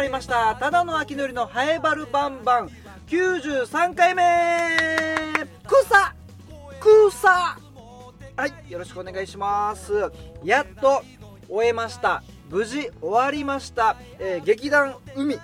まりました。ただの秋のりのハエバルバンバン。93回目。草草はいよろしくお願いします。やっと終えました。無事終わりました、えー、劇団海。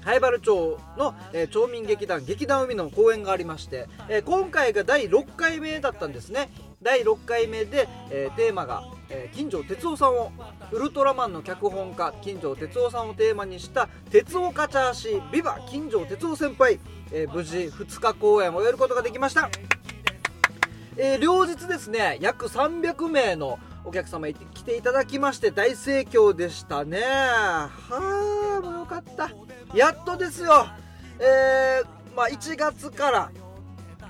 灰原町の、えー、町民劇団劇団海の公演がありまして、えー、今回が第6回目だったんですね。第6回目で、えー、テーマが、え金城哲夫さんをウルトラマンの脚本家金城哲夫さんをテーマにした「鉄オカチャーシービバ金城哲夫先輩」え無事2日公演を終えることができました。えー、両日ですね約300名のお客様来ていただきまして大盛況でしたね。はあもうよかった。やっとですよ。えー、まあ1月から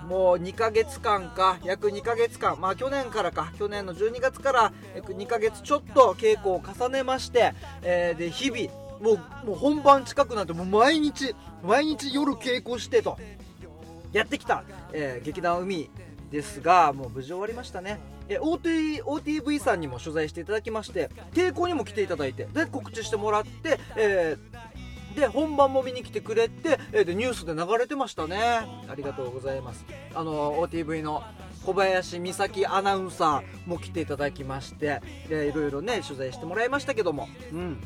もう2ヶ月間か約2ヶ月間。まあ去年からか。去年の12月から約2ヶ月ちょっと稽古を重ねまして、えー、で日々もうもう本番近くなってもう毎日毎日夜稽古してとやってきた、えー、劇団海ですがもう無事終わりましたね。え OT OTV さんにも取材していただきまして稽古にも来ていただいてで告知してもらって、えー、で本番も見に来てくれて、えー、でニュースで流れてましたね。ありがとうございます。あの OTV の小林美咲アナウンサーも来ていただきましてでいろいろね取材してもらいましたけども。うん。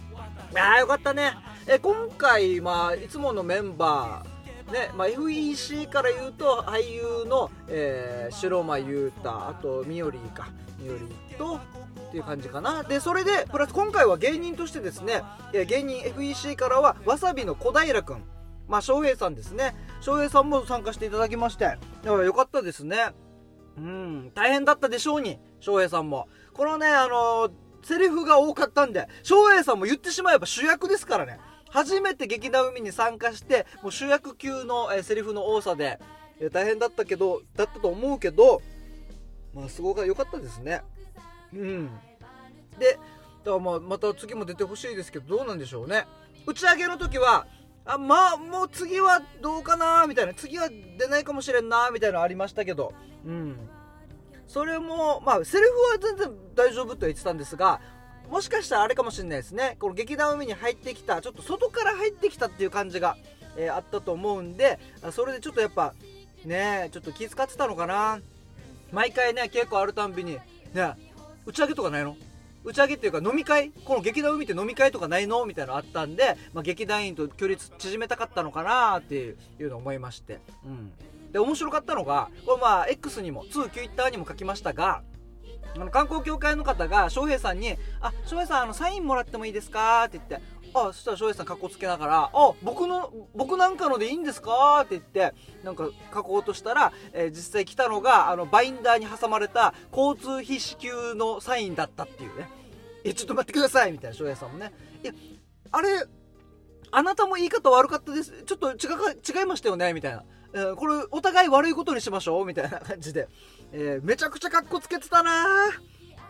ああよかったね。え今回まあいつものメンバーねまあ、FEC から言うと俳優の、えー、白間優太あとミオリーか。ミオリーとっていう感じかな。でそれでプラス今回は芸人としてですね、芸人 FEC からはわさびの小平君まあ翔平さんですね。翔平さんも参加していただきまして。だからよかったですね。うん大変だったでしょうに翔平さんも。このねあのー、セリフが多かったんで翔平さんも言ってしまえば主役ですからね。初めて劇団海に参加してもう主役級の、えー、セリフの多さで、大変だったけどだったと思うけどまあすごく良かったですね。うん。でだからまあまた次も出てほしいですけどどうなんでしょうね。打ち上げの時はあまあもう次はどうかなみたいな。次は出ないかもしれんなみたいなのありましたけど。うん。それもまあセリフは全然大丈夫と言ってたんですがもしかしたらあれかもしれないですね。この劇団海に入ってきたちょっと外から入ってきたっていう感じが、えー、あったと思うんでそれでちょっとやっぱねちょっと気遣ってたのかな。毎回ね稽古あるたんびにね打ち上げとかないの？打ち上げっていうか飲み会？この劇団を見て飲み会とかないの？みたいなのあったんで、まあ、劇団員と距離縮めたかったのかなっていうのを思いまして。うん。で面白かったのがこれまあ X にも2 Twitter にも書きましたがあの観光協会の方が翔平さんに「あ翔平さんあのサインもらってもいいですか?」って言ってあそしたら翔平さんかっこつけながら「あ僕の僕なんかのでいいんですか?」って言ってなんか書こうとしたら、えー、実際来たのがあのバインダーに挟まれた交通費支給のサインだったっていうね「えちょっと待ってください」みたいな翔平さんもね「いやあれあなたも言い方悪かったです。ちょっと違違いましたよね」みたいな。えー、これお互い悪いことにしましょう？みたいな感じで。えー、めちゃくちゃかっこつけてたな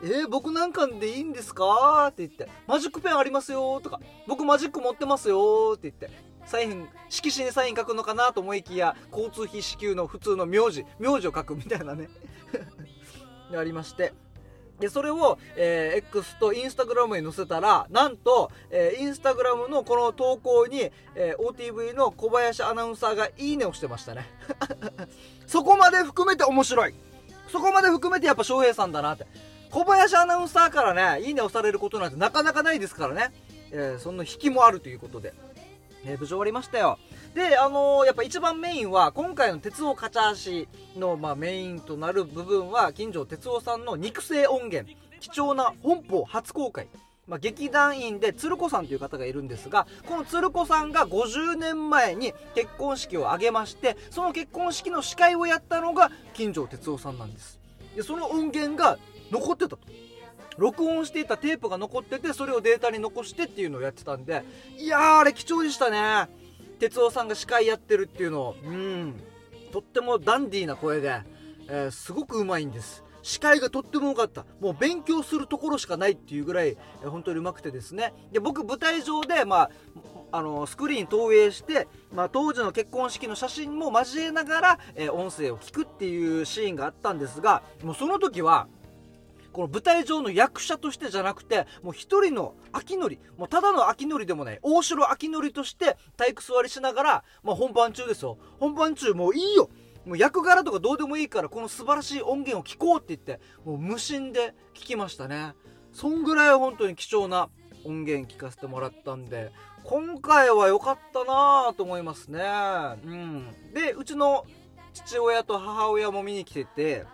えー、僕なんかでいいんですか？って言って、マジックペンありますよとか、僕マジック持ってますよって言って、サイン、色紙にサイン書くのかなと思いきや、交通費支給の普通の名字、名字を書くみたいなね ありまして。で、それを、えー、X と Instagram に載せたら、なんと、えー、Instagram のこの投稿に、えー、OTV の小林アナウンサーがいいねをしてましたね。そこまで含めて面白い。そこまで含めてやっぱ翔平さんだなって。小林アナウンサーからね、いいね押されることなんてなかなかないですからね。えー、その引きもあるということで。えー、無事終わりましたよ。で、あのー、やっぱ一番メインは、今回の鉄オカチャーシの、まあ、メインとなる部分は、金城哲夫さんの肉声音源、貴重な本邦初公開。まあ、劇団員で鶴子さんという方がいるんですがこの鶴子さんが50年前に結婚式を挙げましてその結婚式の司会をやったのが金城哲夫さんなんですでその音源が残ってたと。録音していたテープが残っててそれをデータに残してっていうのをやってたんでいやーあれ貴重でしたね。哲夫さんが司会やってるっていうの。をうん。とってもダンディーな声で、えー、すごくうまいんです。視界がとっても良かった。もう勉強するところしかないっていうぐらい、え本当にうまくてですね。で僕舞台上で、まあ、あのスクリーン投影して、まあ、当時の結婚式の写真も交えながら、え音声を聞くっていうシーンがあったんですがもうその時はこの舞台上の役者としてじゃなくてもう一人の秋のりもうただの秋のりでもない大城秋のりとして体育座りしながら、まあ、本番中ですよ。本番中もういいよ。もう役柄とかどうでもいいからこの素晴らしい音源を聴こうって言ってもう無心で聴きましたね。そんぐらい本当に貴重な音源聞かせてもらったんで今回は良かったなと思いますね。うん。でうちの父親と母親も見に来てて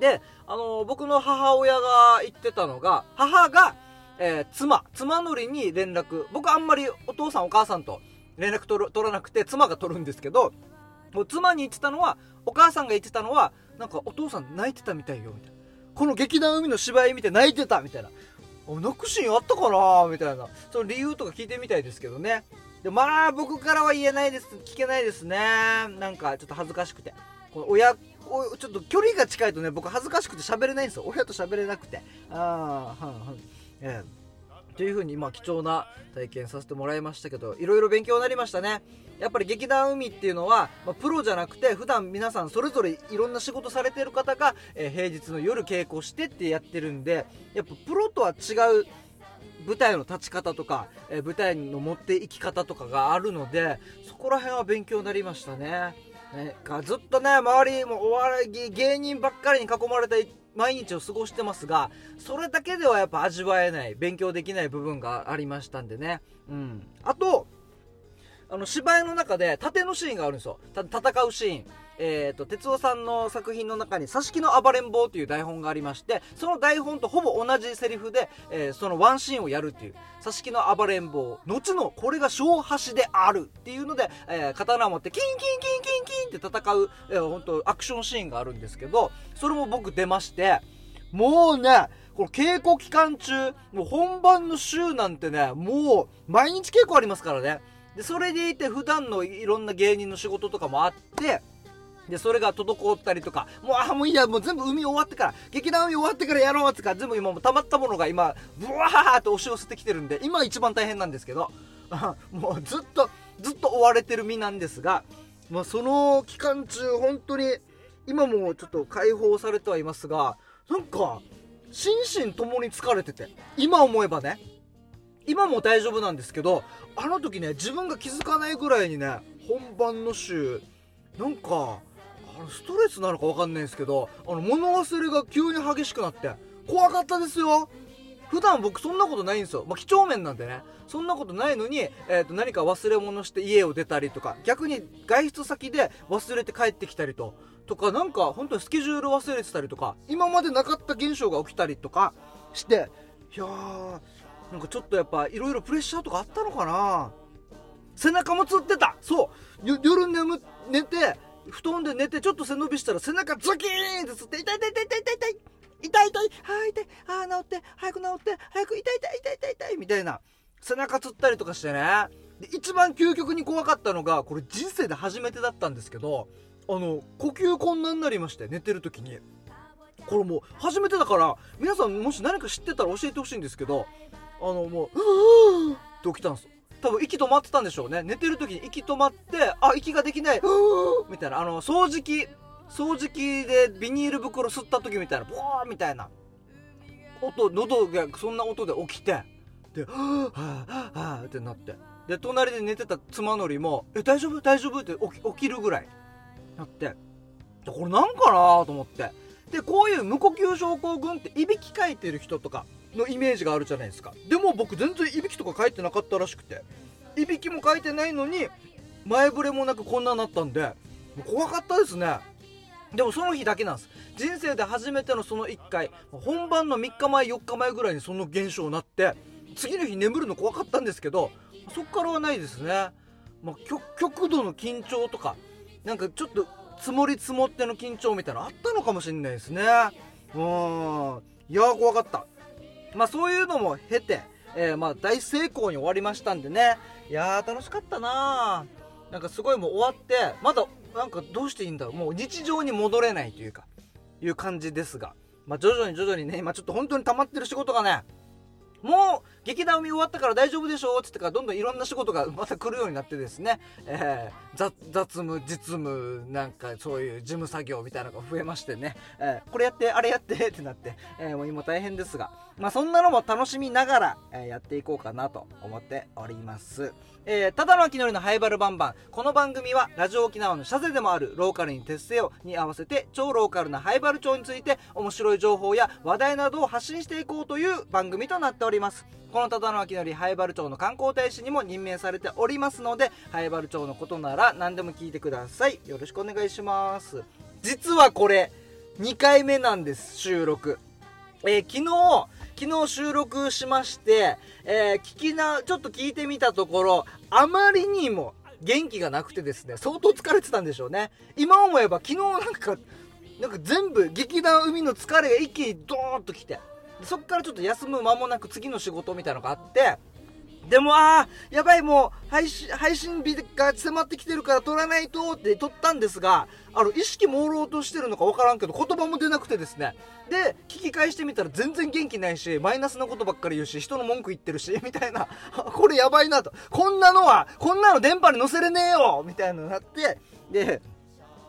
で、あの、僕の母親が言ってたのが母が、えー、妻妻のりに連絡僕あんまりお父さんお母さんと連絡取らなくて妻が取るんですけどもう妻に言ってたのはお母さんが言ってたのはなんかお父さん泣いてたみたいよみたいな。この劇団海の芝居見て泣いてたみたいな。泣くシーンあったかなみたいな。その理由とか聞いてみたいですけどね。でまあ僕からは言えないです聞けないですね。なんかちょっと恥ずかしくて。この親おちょっと距離が近いとね僕恥ずかしくて喋れないんですよ。親と喋れなくて。ああはんはんええ。というふうにまあ貴重な体験させてもらいましたけどいろいろ勉強になりましたね。やっぱり劇団海っていうのは、まあ、プロじゃなくて普段皆さんそれぞれいろんな仕事されてる方が、えー、平日の夜稽古してってやってるんでやっぱプロとは違う舞台の立ち方とか、えー、舞台の持っていき方とかがあるのでそこら辺は勉強になりましたね。ねずっとね周りもお笑い芸人ばっかりに囲まれた毎日を過ごしてますがそれだけではやっぱ味わえない勉強できない部分がありましたんでね。うん。あとあの芝居の中で縦のシーンがあるんですよ。戦うシーン。えーと、哲夫さんの作品の中に「挿し木の暴れん坊」という台本がありましてその台本とほぼ同じセリフで、えー、そのワンシーンをやるっていう「挿し木の暴れん坊」後のこれが小橋であるっていうので、えー、刀を持ってキンキンキンキンキンって戦う、えー、本当アクションシーンがあるんですけどそれも僕出ましてもうねこの稽古期間中もう本番の週なんてねもう毎日稽古ありますからね。でそれでいて普段のいろんな芸人の仕事とかもあってで、それが滞ったりとか、もう、あ、もういいや、もう全部海終わってから、劇団海終わってからやろうってか、全部今も溜まったものが今、ブワーって押し寄せてきてるんで、今一番大変なんですけど、もうずっと、ずっと追われてる身なんですが、まあ、その期間中、本当に、今もちょっと解放されてはいますが、なんか、心身ともに疲れてて、今思えばね、今も大丈夫なんですけど、あの時ね、自分が気づかないぐらいにね、本番の週、なんか、あのストレスなのか分かんないんですけどあの物忘れが急に激しくなって怖かったですよ。普段僕そんなことないんですよ、まあ、几帳面なんでね。そんなことないのに、えー、と何か忘れ物して家を出たりとか逆に外出先で忘れて帰ってきたりととかなんか本当にスケジュール忘れてたりとか今までなかった現象が起きたりとかしていやーなんかちょっとやっぱいろいろプレッシャーとかあったのかな。背中もつってた。そう。夜眠寝て布団で寝てちょっと背伸びしたら背中ズキーンってつって痛い痛い痛い痛い痛い痛い痛い痛いあ痛いあ治って早く治って早く痛い痛い痛い痛い痛いみたいな背中つったりとかしてねで一番究極に怖かったのがこれ人生で初めてだったんですけどあの呼吸困難になりまして寝てる時にこれもう初めてだから皆さんもし何か知ってたら教えてほしいんですけどあのもううーって起きたんです多分息止まってたんでしょうね。寝てる時に息止まってあ息ができない。みたいな。あの掃除機掃除機でビニール袋吸った時みたいな。ボーみたいな。音喉がそんな音で起きて。で「はあはあはあ」ってなって。で隣で寝てた妻のりも「え大丈夫？大丈夫?」って起き起きるぐらいなって。これなんかなと思って。でこういう無呼吸症候群っていびきかいてる人とかのイメージがあるじゃないですか。でも僕全然いびきとか書いてなかったらしくて。いびきも書いてないのに前触れもなくこんなになったんで怖かったですね。でもその日だけなんです。人生で初めてのその1回本番の3日前4日前ぐらいにその現象になって次の日眠るの怖かったんですけどそっからはないですね、まあ、極度の緊張とかなんかちょっと積もり積もっての緊張みたいなのあったのかもしれないですね。うん。いや怖かった。まあそういうのも経て、えー、まあ大成功に終わりましたんでね。いやー楽しかったななんかすごいもう終わってまだなんかどうしていいんだろう。もう日常に戻れないというかいう感じですが。まあ徐々に徐々にね今ちょっと本当に溜まってる仕事がねもう劇団見終わったから大丈夫でしょっつってからどんどんいろんな仕事がまた来るようになってですね、えー、雑務実務なんかそういう事務作業みたいなのが増えましてね、えー、これやってあれやってってなって、えー、もう今大変ですがまあそんなのも楽しみながら、えやっていこうかなと思っておりますえ、ただの秋のりのハイバルバンバン。この番組は、ラジオ沖縄のシャゼでもあるローカルに徹せよに合わせて、超ローカルなハイバル町について、面白い情報や話題などを発信していこうという番組となっております。このただの秋のりハイバル町の観光大使にも任命されておりますので、ハイバル町のことなら何でも聞いてください。よろしくお願いします。実はこれ、2回目なんです、収録。えー、昨日、昨日収録しまして、えー、聞きな、ちょっと聞いてみたところ、あまりにも元気がなくてですね、相当疲れてたんでしょうね。今思えば昨日なんか、なんか全部劇団海の疲れが一気にドーンと来て、そっからちょっと休む間もなく次の仕事みたいなのがあって、でも、ああ、やばい、もう、配信、配信日が迫ってきてるから撮らないとって撮ったんですが、あの、意識朦朧としてるのかわからんけど、言葉も出なくてですね。で、聞き返してみたら全然元気ないし、マイナスなことばっかり言うし、人の文句言ってるし、みたいな、これやばいなと。こんなのは、こんなの電波に載せれねえよみたいなのになって、で、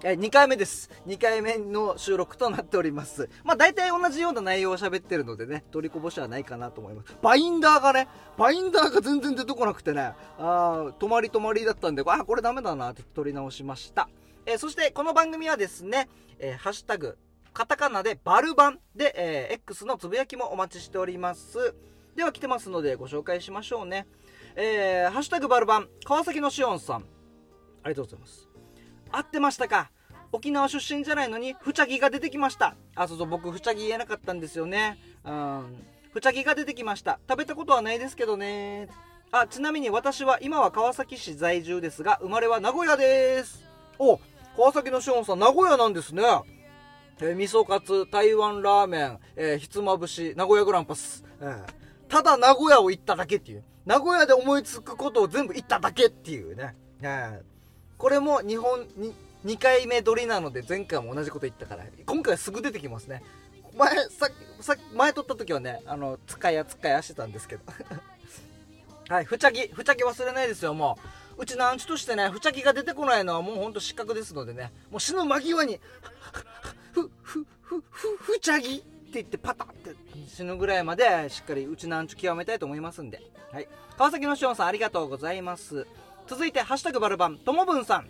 2回目です。2回目の収録となっております。まあ大体同じような内容を喋ってるのでね、取りこぼしはないかなと思います。バインダーがね、バインダーが全然出てこなくてね、あ止まり止まりだったんで、あ、これダメだなって取り直しました。えー、そしてこの番組はですね、えー、ハッシュタグ、カタカナでバルバンで、えー、X のつぶやきもお待ちしております。では来てますのでご紹介しましょうね。えー、ハッシュタグバルバン、川崎のしおんさん。ありがとうございます。合ってましたか？沖縄出身じゃないのに、ふちゃぎが出てきました。あ、そうそう、僕、ふちゃぎ言えなかったんですよね。うん。ふちゃぎが出てきました。食べたことはないですけどね。あ、ちなみに私は今は川崎市在住ですが、生まれは名古屋です。お、川崎のシオンさん、名古屋なんですね。えー、味噌カツ、台湾ラーメン、えー、ひつまぶし、名古屋グランパス。えー、ただ名古屋を行っただけっていう。名古屋で思いつくことを全部言っただけっていうね。えー、これも日本に、2回目撮りなので前回も同じこと言ったから今回すぐ出てきますね。前ささ前撮った時はねあのつかやつかやしてたんですけど。はいふちゃぎふちゃぎ忘れないですよもう。うちのアンチとしてねふちゃぎが出てこないのはもうほんと失格ですのでね。もう死ぬ間際にふふふふふちゃぎって言ってパタって死ぬぐらいまでしっかりうちのアンチ極めたいと思いますんで。はい。川崎のしおんさんありがとうございます。続いてハッシュタグバルバンともぶんさん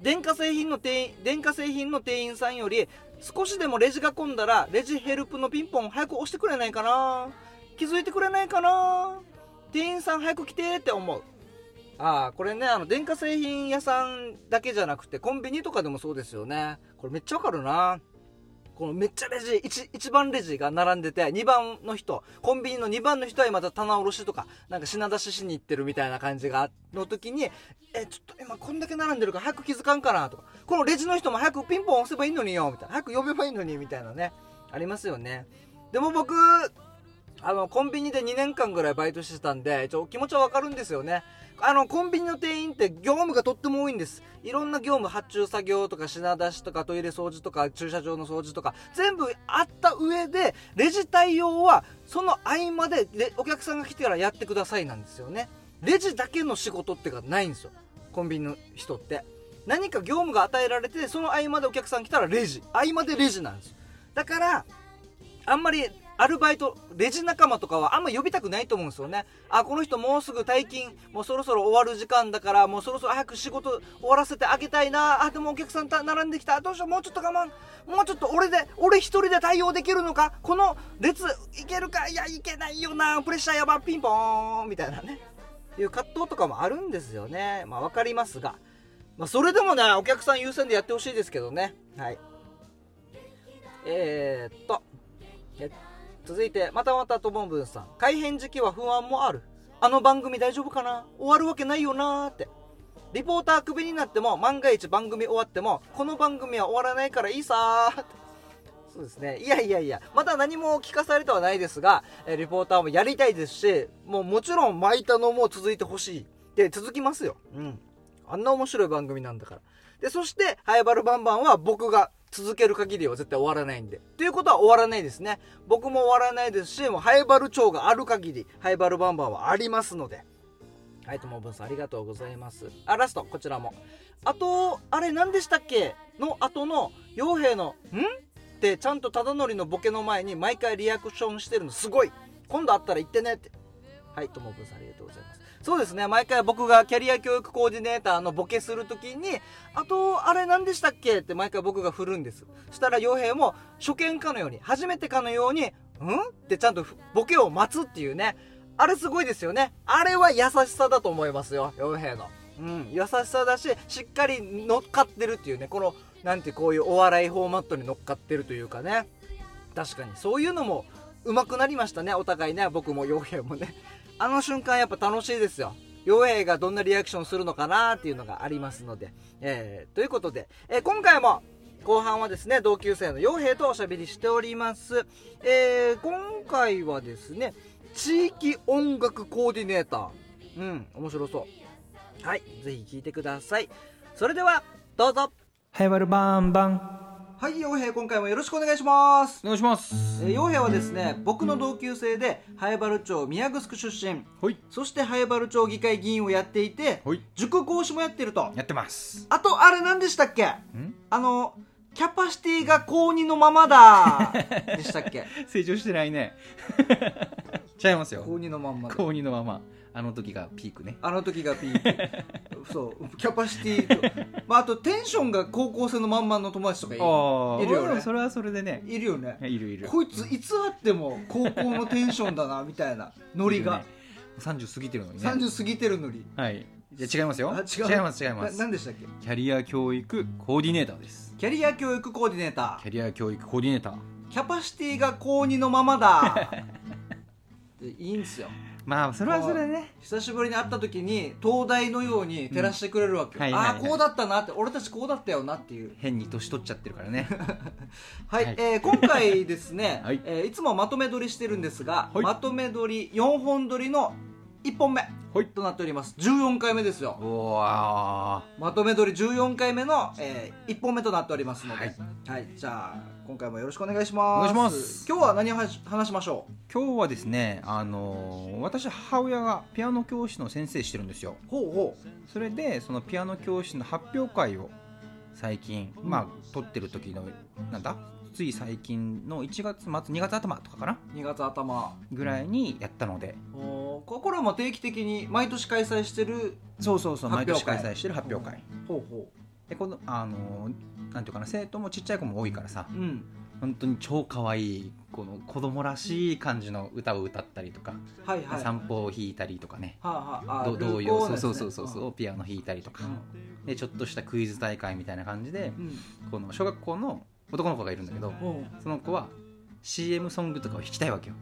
電化製品の店員、電化製品の店員さんより、少しでもレジが混んだら、レジヘルプのピンポン早く押してくれないかな気づいてくれないかな店員さん早く来てって思う。ああ、これね、あの、電化製品屋さんだけじゃなくて、コンビニとかでもそうですよね。これめっちゃわかるな。このめっちゃレジ 1, 1番レジが並んでて2番の人コンビニの2番の人はまた棚卸しとかなんか品出ししに行ってるみたいな感じがの時にえちょっと今こんだけ並んでるから早く気づかんかなとかこのレジの人も早くピンポン押せばいいのによみたいな早く呼べばいいのにみたいなねありますよね。でも僕あのコンビニで2年間ぐらいバイトしてたんでちょ気持ちはわかるんですよね。あの、コンビニの店員って業務がとっても多いんです。いろんな業務、発注作業とか品出しとかトイレ掃除とか駐車場の掃除とか、全部あった上で、レジ対応はその合間でお客さんが来てからやってくださいなんですよね。レジだけの仕事ってがないんですよ。コンビニの人って。何か業務が与えられて、その合間でお客さん来たらレジ。合間でレジなんですよ。だから、あんまりアルバイト、レジ仲間とかはあんま呼びたくないと思うんですよね。あ、この人もうすぐ退勤、もうそろそろ終わる時間だから、もうそろそろ早く仕事終わらせてあげたいな。あ、でもお客さん並んできた。どうしよう、もうちょっと我慢。もうちょっと俺で、俺一人で対応できるのかこの列いけるかいや、いけないよな。プレッシャーやば、ピンポーンみたいなね。いう葛藤とかもあるんですよね。まあわかりますが。まあそれでもね、お客さん優先でやってほしいですけどね。はい。えー、っと。続いて、またまたとぼんぶんさん。改変時期は不安もある。あの番組大丈夫かな？終わるわけないよなーって。リポータークビになっても、万が一番組終わっても、この番組は終わらないからいいさーって。そうですね。いやいやいや、まだ何も聞かされてはないですが、えリポーターもやりたいですし、もうもちろん巻いたのも続いてほしい。で、続きますよ。うん。あんな面白い番組なんだから。で、そして、ハイバルバンバンは僕が続ける限りは絶対終わらないんで。ということは終わらないですね。僕も終わらないですし、もうハイバル町がある限り、ハイバルバンバンはありますので。はい、ともぶんさんありがとうございます。あ、ラスト、こちらも。あと、あれ何でしたっけ？の後の、傭兵の、ん？ってちゃんと忠則のボケの前に毎回リアクションしてるのすごい今度会ったら言ってねって。はい、ともぶんさんありがとうございます。そうですね、毎回僕がキャリア教育コーディネーターのボケするときに、あと、あれ何でしたっけって毎回僕が振るんです。そしたら傭兵も初見かのように、初めてかのように、んってちゃんとボケを待つっていうね。あれすごいですよね。あれは優しさだと思いますよ、傭兵の。うん、優しさだし、しっかり乗っかってるっていうね、この、なんてこういうお笑いフォーマットに乗っかってるというかね。確かに、そういうのも上手くなりましたね、お互いね、僕も傭兵もね。あの瞬間やっぱ楽しいですよ。傭兵がどんなリアクションするのかなっていうのがありますので。えー、ということで、えー今回も後半はですね、同級生の傭兵とおしゃべりしております。えー、今回はですね、地域音楽コーディネーター。うん、面白そう。はい、ぜひ聞いてください。それでは、どうぞ。ハイバルバンバンはい、傭兵、今回もよろしくお願いします。お願いします。えー、傭兵はですね、僕の同級生で、早原町宮城出身、ほい。そして早原町議会議員をやっていてほい、塾講師もやってると。やってます。あと、あれ何でしたっけ？ん？あの、キャパシティが高2のままだ。でしたっけ？成長してないね。違いますよ。高2のまんまだ高2のままあの時がピークね。あの時がピーク。そう。キャパシティと、まあ、あとテンションが高校生のまんまの友達とかいる。よね。それはそれでね。いるよね。いるいる。こいついつあっても高校のテンションだなみたいなノリが、いるね。30過ぎてるのにね。30過ぎてるのに。はい。じゃあ違いますよ。あ違います違いまなす何でしたっけ？キャリア教育コーディネーターです。キャリア教育コーディネータキャリア教育コーディネーター。ーキャパシティが高2のままだ。でいいんですよまあそれはそれでね。久しぶりに会った時に東大のように照らしてくれるわけ、うん。はいはいはい。ああこうだったなって俺たちこうだったよなっていう。変に年取っちゃってるからね。はい、はい。えー今回ですね、はい。えーいつもまとめ撮りしてるんですが、はい。まとめ撮り4本撮りの1本目はい。となっております。14回目ですよ。まとめ撮り14回目の、え1本目となっておりますので、ははいいじゃあ今回もよろしくお願いします。お願いします。今日は何を話話しましょ今日はですねあのー私母親がピアノ教師の先生してるんですよ。うほう。ほそれでそのピアノ教師の発表会を最近、うん。まあ撮ってる時のなんだ？つい最近の1月末2月頭とかかな？う2月頭。ぐらいにやったので。おーここれはもう定期的に毎年開催してるそうそうそう毎年開催してる発表会。ほうほでこのあのーなんていうかな生徒もちっちゃい子も多いからさううん。本当に超可愛いこの子供らしい感じの歌を歌ったりとか、はいはい。散歩を弾いたりとかねはあはあ童ル謡ね。そうそうそうそうピアノ弾いたりとかうでちょっとしたクイズ大会みたいな感じでこの小学校の男の子がいるんだけどその子は CM ソングとかを弾きたいわけよ。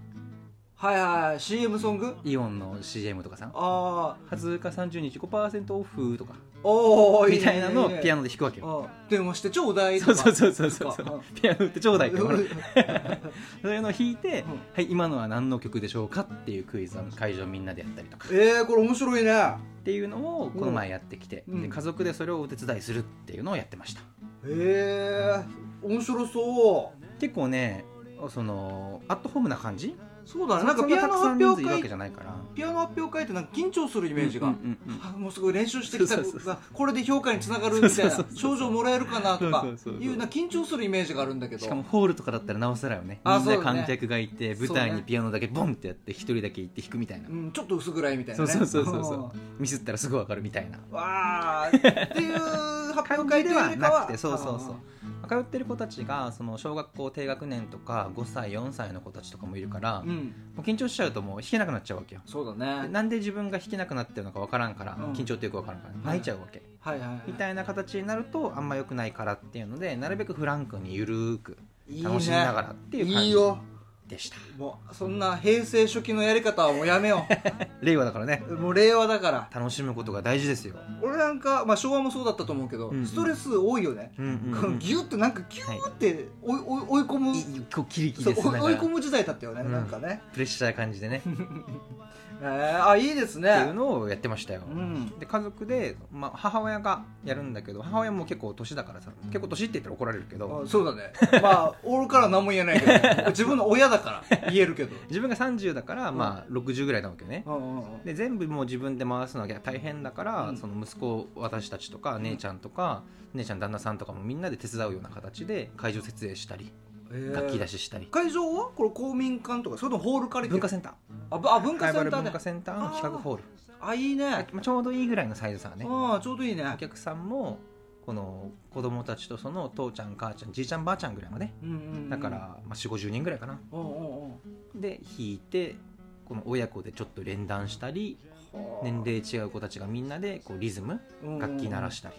はいはいはい。CM ソング？イオンの CM とかさ。ああ20日30日5%オフとかおおみたいなのをピアノノで弾くわけよ。電話してちょうだいとか。そうそうそうそうそう。とかピアノ売ってちょうだいってうん そういうのを弾いてうん「はい今のは何の曲でしょうか?」っていうクイズを会場みんなでやったりとか。えー、これ面白いね。っていうのをこの前やってきてうん。で家族でそれをお手伝いするっていうのをやってました。へえ面白そう。結構ねそのアットホームな感じそうだね。なんかそピアノ発表会じゃないから。ピアノ発表会ってなんか緊張するイメージが、うんうんもうすごい練習してきた。これで評価につながるみたいな賞状もらえるかなとかいうな緊張するイメージがあるんだけど。しかもホールとかだったらなおさらよねあみんな観客がいて舞台にピアノだけボンってやって一人だけ行って弾くみたいな。うん、ちょっと薄暗いみたいなね。そうそうそうそうミスったらすぐ分かるみたいな。うんわーっていう発感表会ではなくてそうそうそう。通ってる子たちがその小学校低学年とか5歳4歳の子たちとかもいるから、もうん。う緊張しちゃうともう弾けなくなっちゃうわけよ。そうだね。でなんで自分が弾けなくなってるのか分からんから、うん。緊張ってよく分からんからい。泣いちゃうわけ、はいはいはいみたいな形になるとあんま良くないからっていうのでなるべくフランクにゆるーく楽しみながらっていう感じ。いいよでした。もうそんな平成初期のやり方はもうやめよ 令和だからね。うもう令和だから。楽しむことが大事ですよ、俺なんか、まあ、昭和もそうだったと思うけど、うんうん。ストレス多いよね、うんうんうん、ギュッとなんかキューって追い追い。追い込むこうキリキそう追い込む時代だったよね、うん。なんかね。プレッシャー感じでね えー、あいいですね。っていうのをやってましたよ、うん。で家族で、まあ、母親がやるんだけど母親も結構年だからさ結構年って言ったら怒られるけどあそうだね。まあ俺から何も言えないけど 自分の親だから言えるけど。自分が30だから、まあ、60ぐらいなわけよね。うんうんうん。で全部もう自分で回すのが大変だから、うん。その息子私たちとか姉ちゃんとか、姉ちゃん旦那さんとかもみんなで手伝うような形で会場設営したり。えー楽器出ししたり、会場はこれ公民館とかそれともホール借りてる？文化センター。あぶあ文化センターで文化センターの企画ホール。あいいね。まあちょうどいいぐらいのサイズさね。ああちょうどいいね。お客さんもこの子供たちとその父ちゃん母ちゃんじいちゃんばあちゃんぐらいまで。うんうんうん。だから、まあ、4 5 0人ぐらいかな。うんうんう。んで弾いてこの親子でちょっと連弾したり年齢違う子たちがみんなでこうリズム楽器鳴らしたり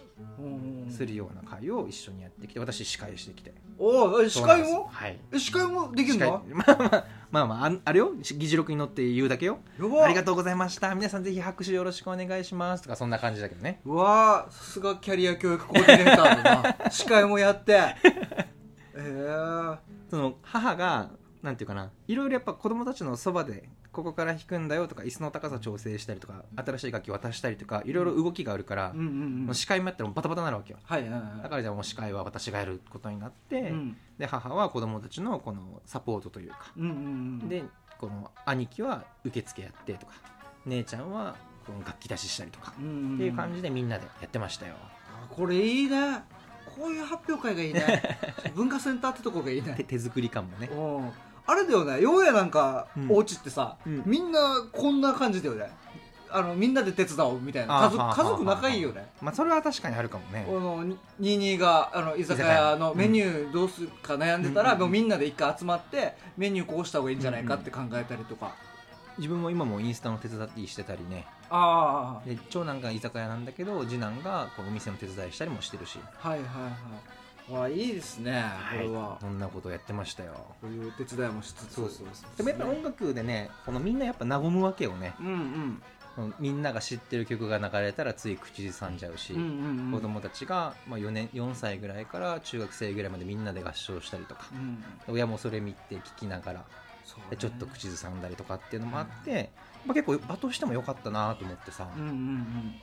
するような会を一緒にやってきて私司会してきて。おお司会も？はい。え司会もできる司会。のまあまあまあまああれよ。議事録に乗って言うだけよ。ありがとうございました。皆さんぜひ拍手よろしくお願いします。とかそんな感じだけどね。うわーさすがキャリア教育コーディネーターだな。司会もやって。えー、その母がなんていうかな。いろいろやっぱ子供たちのそばでここから弾くんだよとか椅子の高さ調整したりとか新しい楽器渡したりとかいろいろ動きがあるから、うんうんうん。もう司会もやったらバタバタになるわけよ。はいはいはい。だからじゃあもう司会は私がやることになって、うん。で母は子供たちのこのサポートというか、うんうんうん。でこの兄貴は受付やってとか姉ちゃんはこの楽器出ししたりとか、うんうんっていう感じでみんなでやってましたよ。あこれいいね。こういう発表会がいいね。文化センターってとこがいいね。手手作り感もね。う。んあれだよね。ようやなんか、うん。お家ってさ、うん。みんなこんな感じだよね。あのみんなで手伝おうみたいな。家族あはあ家族仲いいよね。まあそれは確かにあるかもね。この22があの居酒屋のメニューどうするか悩んでたら、うんもうみんなで一回集まってメニューこうした方がいいんじゃないかって考えたりとか、自分も今もインスタの手伝いしてたりね。あで長男が居酒屋なんだけど次男がこうお店の手伝いしたりもしてるし。あはいはいはい。わあいいですねこれは、そんなことやってましたよ。こういう手伝いもしつつ。そうそうでもやっぱ音楽でねこのみんなやっぱ和むわけよね。うんうん。みんなが知ってる曲が流れたらつい口ずさんじゃうし、うんうんうん。子供たちが、まあ、4, 年4歳ぐらいから中学生ぐらいまでみんなで合唱したりとかうん親もそれ見て聞きながらそうね。でちょっと口ずさんだりとかっていうのもあって、まあ、結構場としても良かったなと思ってさ、うんうんうん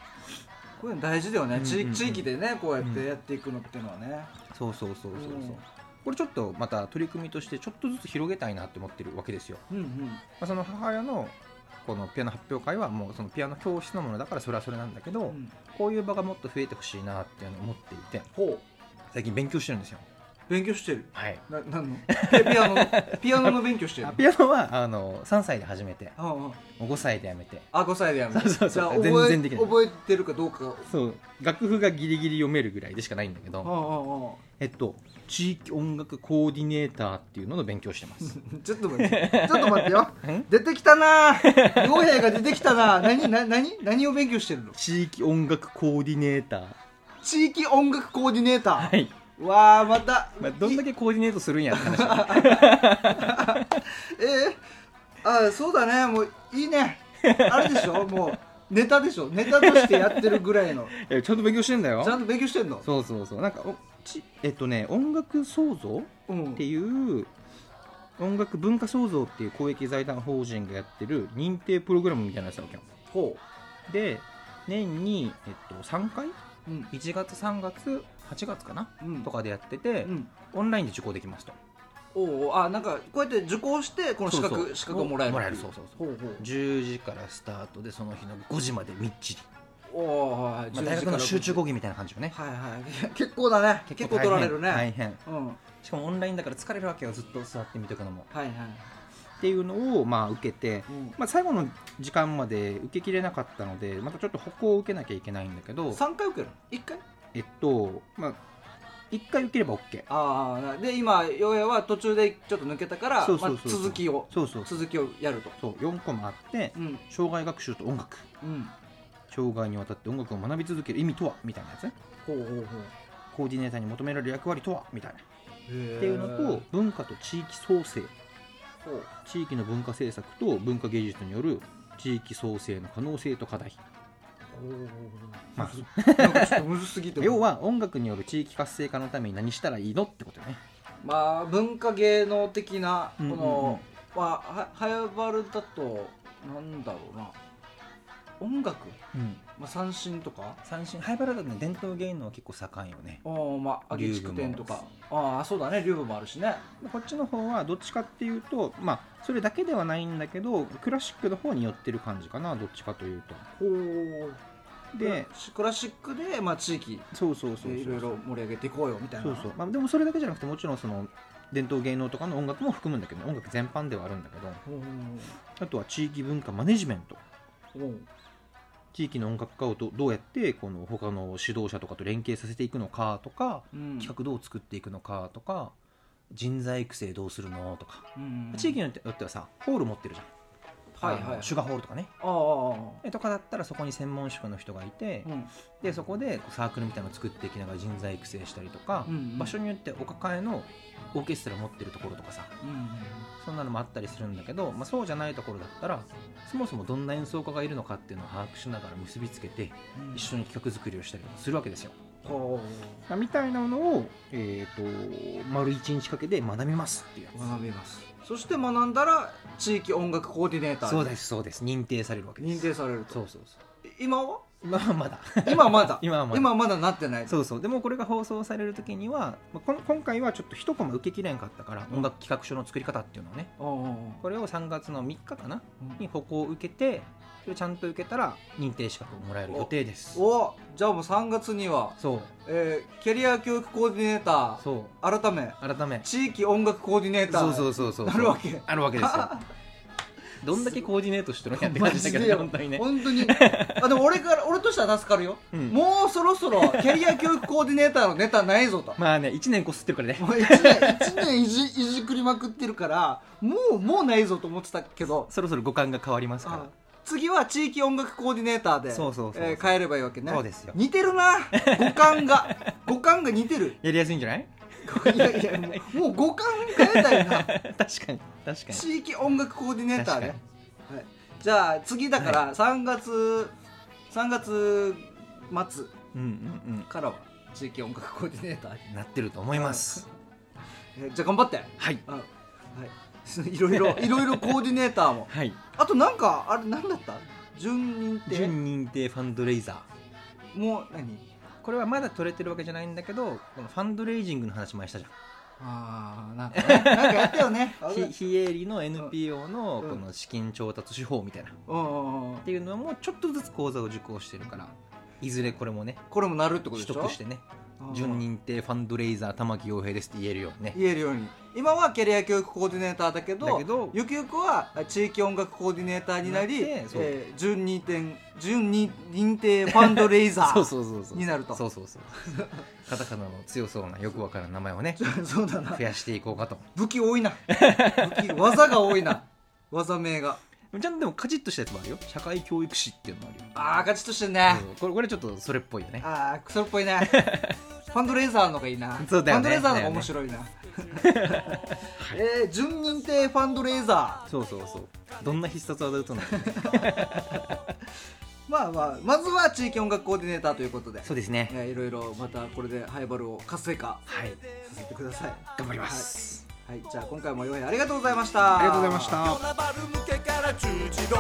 こういうの大事だよね、うんうんうん。地地域でねこうやってやっていくのっていうのはね、そうそうそうそうそう、うん。これちょっとまた取り組みとしてちょっとずつ広げたいなって思ってるわけですよ、うんうん。まあ、その母親のこのピアノ発表会はもうそのピアノ教室のものだからそれはそれなんだけど、うん。こういう場がもっと増えてほしいなっていうのを思っていて最近勉強してるんですよ勉強してる。はい。なの？ピピアノ。の ピアノの勉強してる？あピアノはあの3歳で始めて。ああもう5歳でやめて。あ5歳でやめそうそうそう。じゃあ全然覚えできない。覚えてるかどうか。そう。楽譜がギリギリ読めるぐらいでしかないんだけど、えっと地域音楽コーディネーターっていうのの勉強してます。あ ちょっと待って。ちょっと待ってよ。ん出てきたな。傭兵が出てきたな。何な何？何を勉強してるの？地域音楽コーディネーター。地域音楽コーディネーター、はい、わあまた、まあ、どんだけコーディネートするんやって話 えー、あそうだね。もういいね。あれでしょ？もうネタでしょ？ネタとしてやってるぐらいの。えちゃんと勉強してんだよ。ちゃんと勉強してんの？そうそうそう。なんかおちえっとね音楽創造うん。っていう音楽文化創造っていう公益財団法人がやってる認定プログラムみたいなやつだわけよ。ほで年に、えっと、3回？ううん。1月3月8月かな？うん。とかでやってて、うん。オンラインで受講できますと。おうおう。あなんかこうやって受講してこの資格そうそう。資格をもらえるもらえるそうそうそう。ほうほう。10時からスタートでその日の5時までみっちり、おおはい、まあ、大学の集中講義みたいな感じよね。はいはい。結構だね。結構取られるね。大変。うん。はいしかもオンラインだから疲れるわけよ。ずっと座って見とくのも。はいっていうのをまあ受けて、うん。まあ、最後の時間まで受けきれなかったのでまたちょっと歩行を受けなきゃいけないんだけど。3回受ける1回？えっとまあ1回受ければ OK ああで今ようやは途中でちょっと抜けたからそうそうそうそう。まあ、続きをそうそう。続きをやると。そう4個もあってうん。障害学習と音楽。うん。障害にわたって音楽を学び続ける意味とは？みたいなやつね。ほうほうほう。コーディネーターに求められる役割とは？みたいな。ってっていうのと文化と地域創生。地域の文化政策と文化芸術による地域創生の可能性と課題まあなんかちょっとむずすぎて要は音楽による地域活性化のために何したらいいのってことよね。まあ文化芸能的なこうんうんうん。の、まあははやばるだとなんだろうな音楽、うん。まあ、三振とか？三振ハイバルだとね伝統芸能は結構盛んよね。ああまあ揚げ筑天とか。ああそうだね。竜部もあるしね。こっちの方はどっちかっていうとまあそれだけではないんだけどクラシックの方に寄ってる感じかなどっちかというと。ほう。でクラシックで、まあ、地域そうそうそういろいろ盛り上げていこうよみたいな。そうそう、まあ、でもそれだけじゃなくてもちろんその伝統芸能とかの音楽も含むんだけど、音楽全般ではあるんだけどあとは地域文化マネジメント地域の音楽家をどどうやってこの他の指導者とかと連携させていくのかとか、うん。企画どう作っていくのかとか人材育成どうするのとか、うん。地域によってはさホール持ってるじゃん、はいはい。シュガーホールとかね。えとかだったらそこに専門職の人がいて、うん。でそこでサークルみたいなのを作っていきながら人材育成したりとか、うんうん。場所によってお抱えのオーケストラ持ってるところとかさうんそんなのもあったりするんだけど、まあ、そうじゃないところだったらそもそもどんな演奏家がいるのかっていうのを把握しながら結びつけてうん。一緒に企画作りをしたりするわけですよ。みたいなのを、えー、と丸一日かけて学びますっていう学びます。そして学んだら地域音楽コーディネーターつそうですそうです。認定されるわけです。認定されると。そうそうそ今は？う今はまだ。今はまだ？今はまだ。今はまだなってない。そうそう。でもこれが放送される時には、まあ、こん今回はちょっと一コマ受けきれんかったから、うん。音楽企画書の作り方っていうのをね。おうおうおうこれを3月の3日かな？うん。に歩行を受けてをちゃんと受けたら認定資格をもらえる予定です。おじゃあもう3月には、そう。えーキャリア教育コーディネーターそう。改め改め。地域音楽コーディネーターそうそうそうそうなるわけ。あるわけですよ。どんだけコーディネートしてるんやって感じだけどね本当にね。本当に。あでも俺から俺としては助かるよ、うん。もうそろそろキャリア教育コーディネーターのネタないぞと。まあね1年こすってるからね。もう1年一年いじいじくりまくってるからもうもうないぞと思ってたけど。そろそろ五感が変わりますから。あ次は地域音楽コーディネーターでそうそうそうえー変えればいいわけね。そうですよ。似てるな。五感が。五感が似てる。やりやすいんじゃない？いやいやもうもう五感変えたいな。確かに確かに。地域音楽コーディネーターね確、はい、じゃあ次だから3月、3月末うんうんうん。からは地域音楽コーディネーターに、なってると思います。えーじゃあ頑張って。はい。あはい いろいろ いろいろコーディネーターも。はい。あとなんかあれなんだった？準認定？準認定ファンドレイザー。もう何？これはまだ取れてるわけじゃないんだけどこのファンドレイジングの話前したじゃん。ああなんかね。なんかやったよね。非非営利の NPO のうん。この資金調達手法みたいな。っうんうんうん。ていうのもちょっとずつ講座を受講してるからいずれこれもねこれもなるってこと取でしょ？得してね。うん準認定ファンドレイザー玉木洋平ですって言えるようにね。言えるように。今はキャリア教育コーディネーターだけどだけどゆくゆくは地域音楽コーディネーターになりなってそう。えー準認定準認認定ファンドレイザ そそうそうそう。になると。そうそうそう。カタカナの強そうなよくわからん名前をね そうだな。増やしていこうかと。武器多いな。武器技が多いな。技名が。ちゃんとでもカチッとしたやつもあるよ。社会教育士っていうのもあるよ。ああガチッとしてんね。そうこれこれちょっとそれっぽいよね。ああクソっぽいね。ファンドレーザーのがいいな。そうだよね。ファンドレーザーのが面白いな、えー、準認定ファンドレーザそうそうそう。どんな必殺技打つの？ー まあまあまずは地域音楽コーディネーターということで。そうですね。えーいろいろまたこれでハイバルを活性化はい。させてください。頑張ります、はい、はい。じゃあ今回もよいありがとうございました。ありがとうございました。夜なバル向けから十字路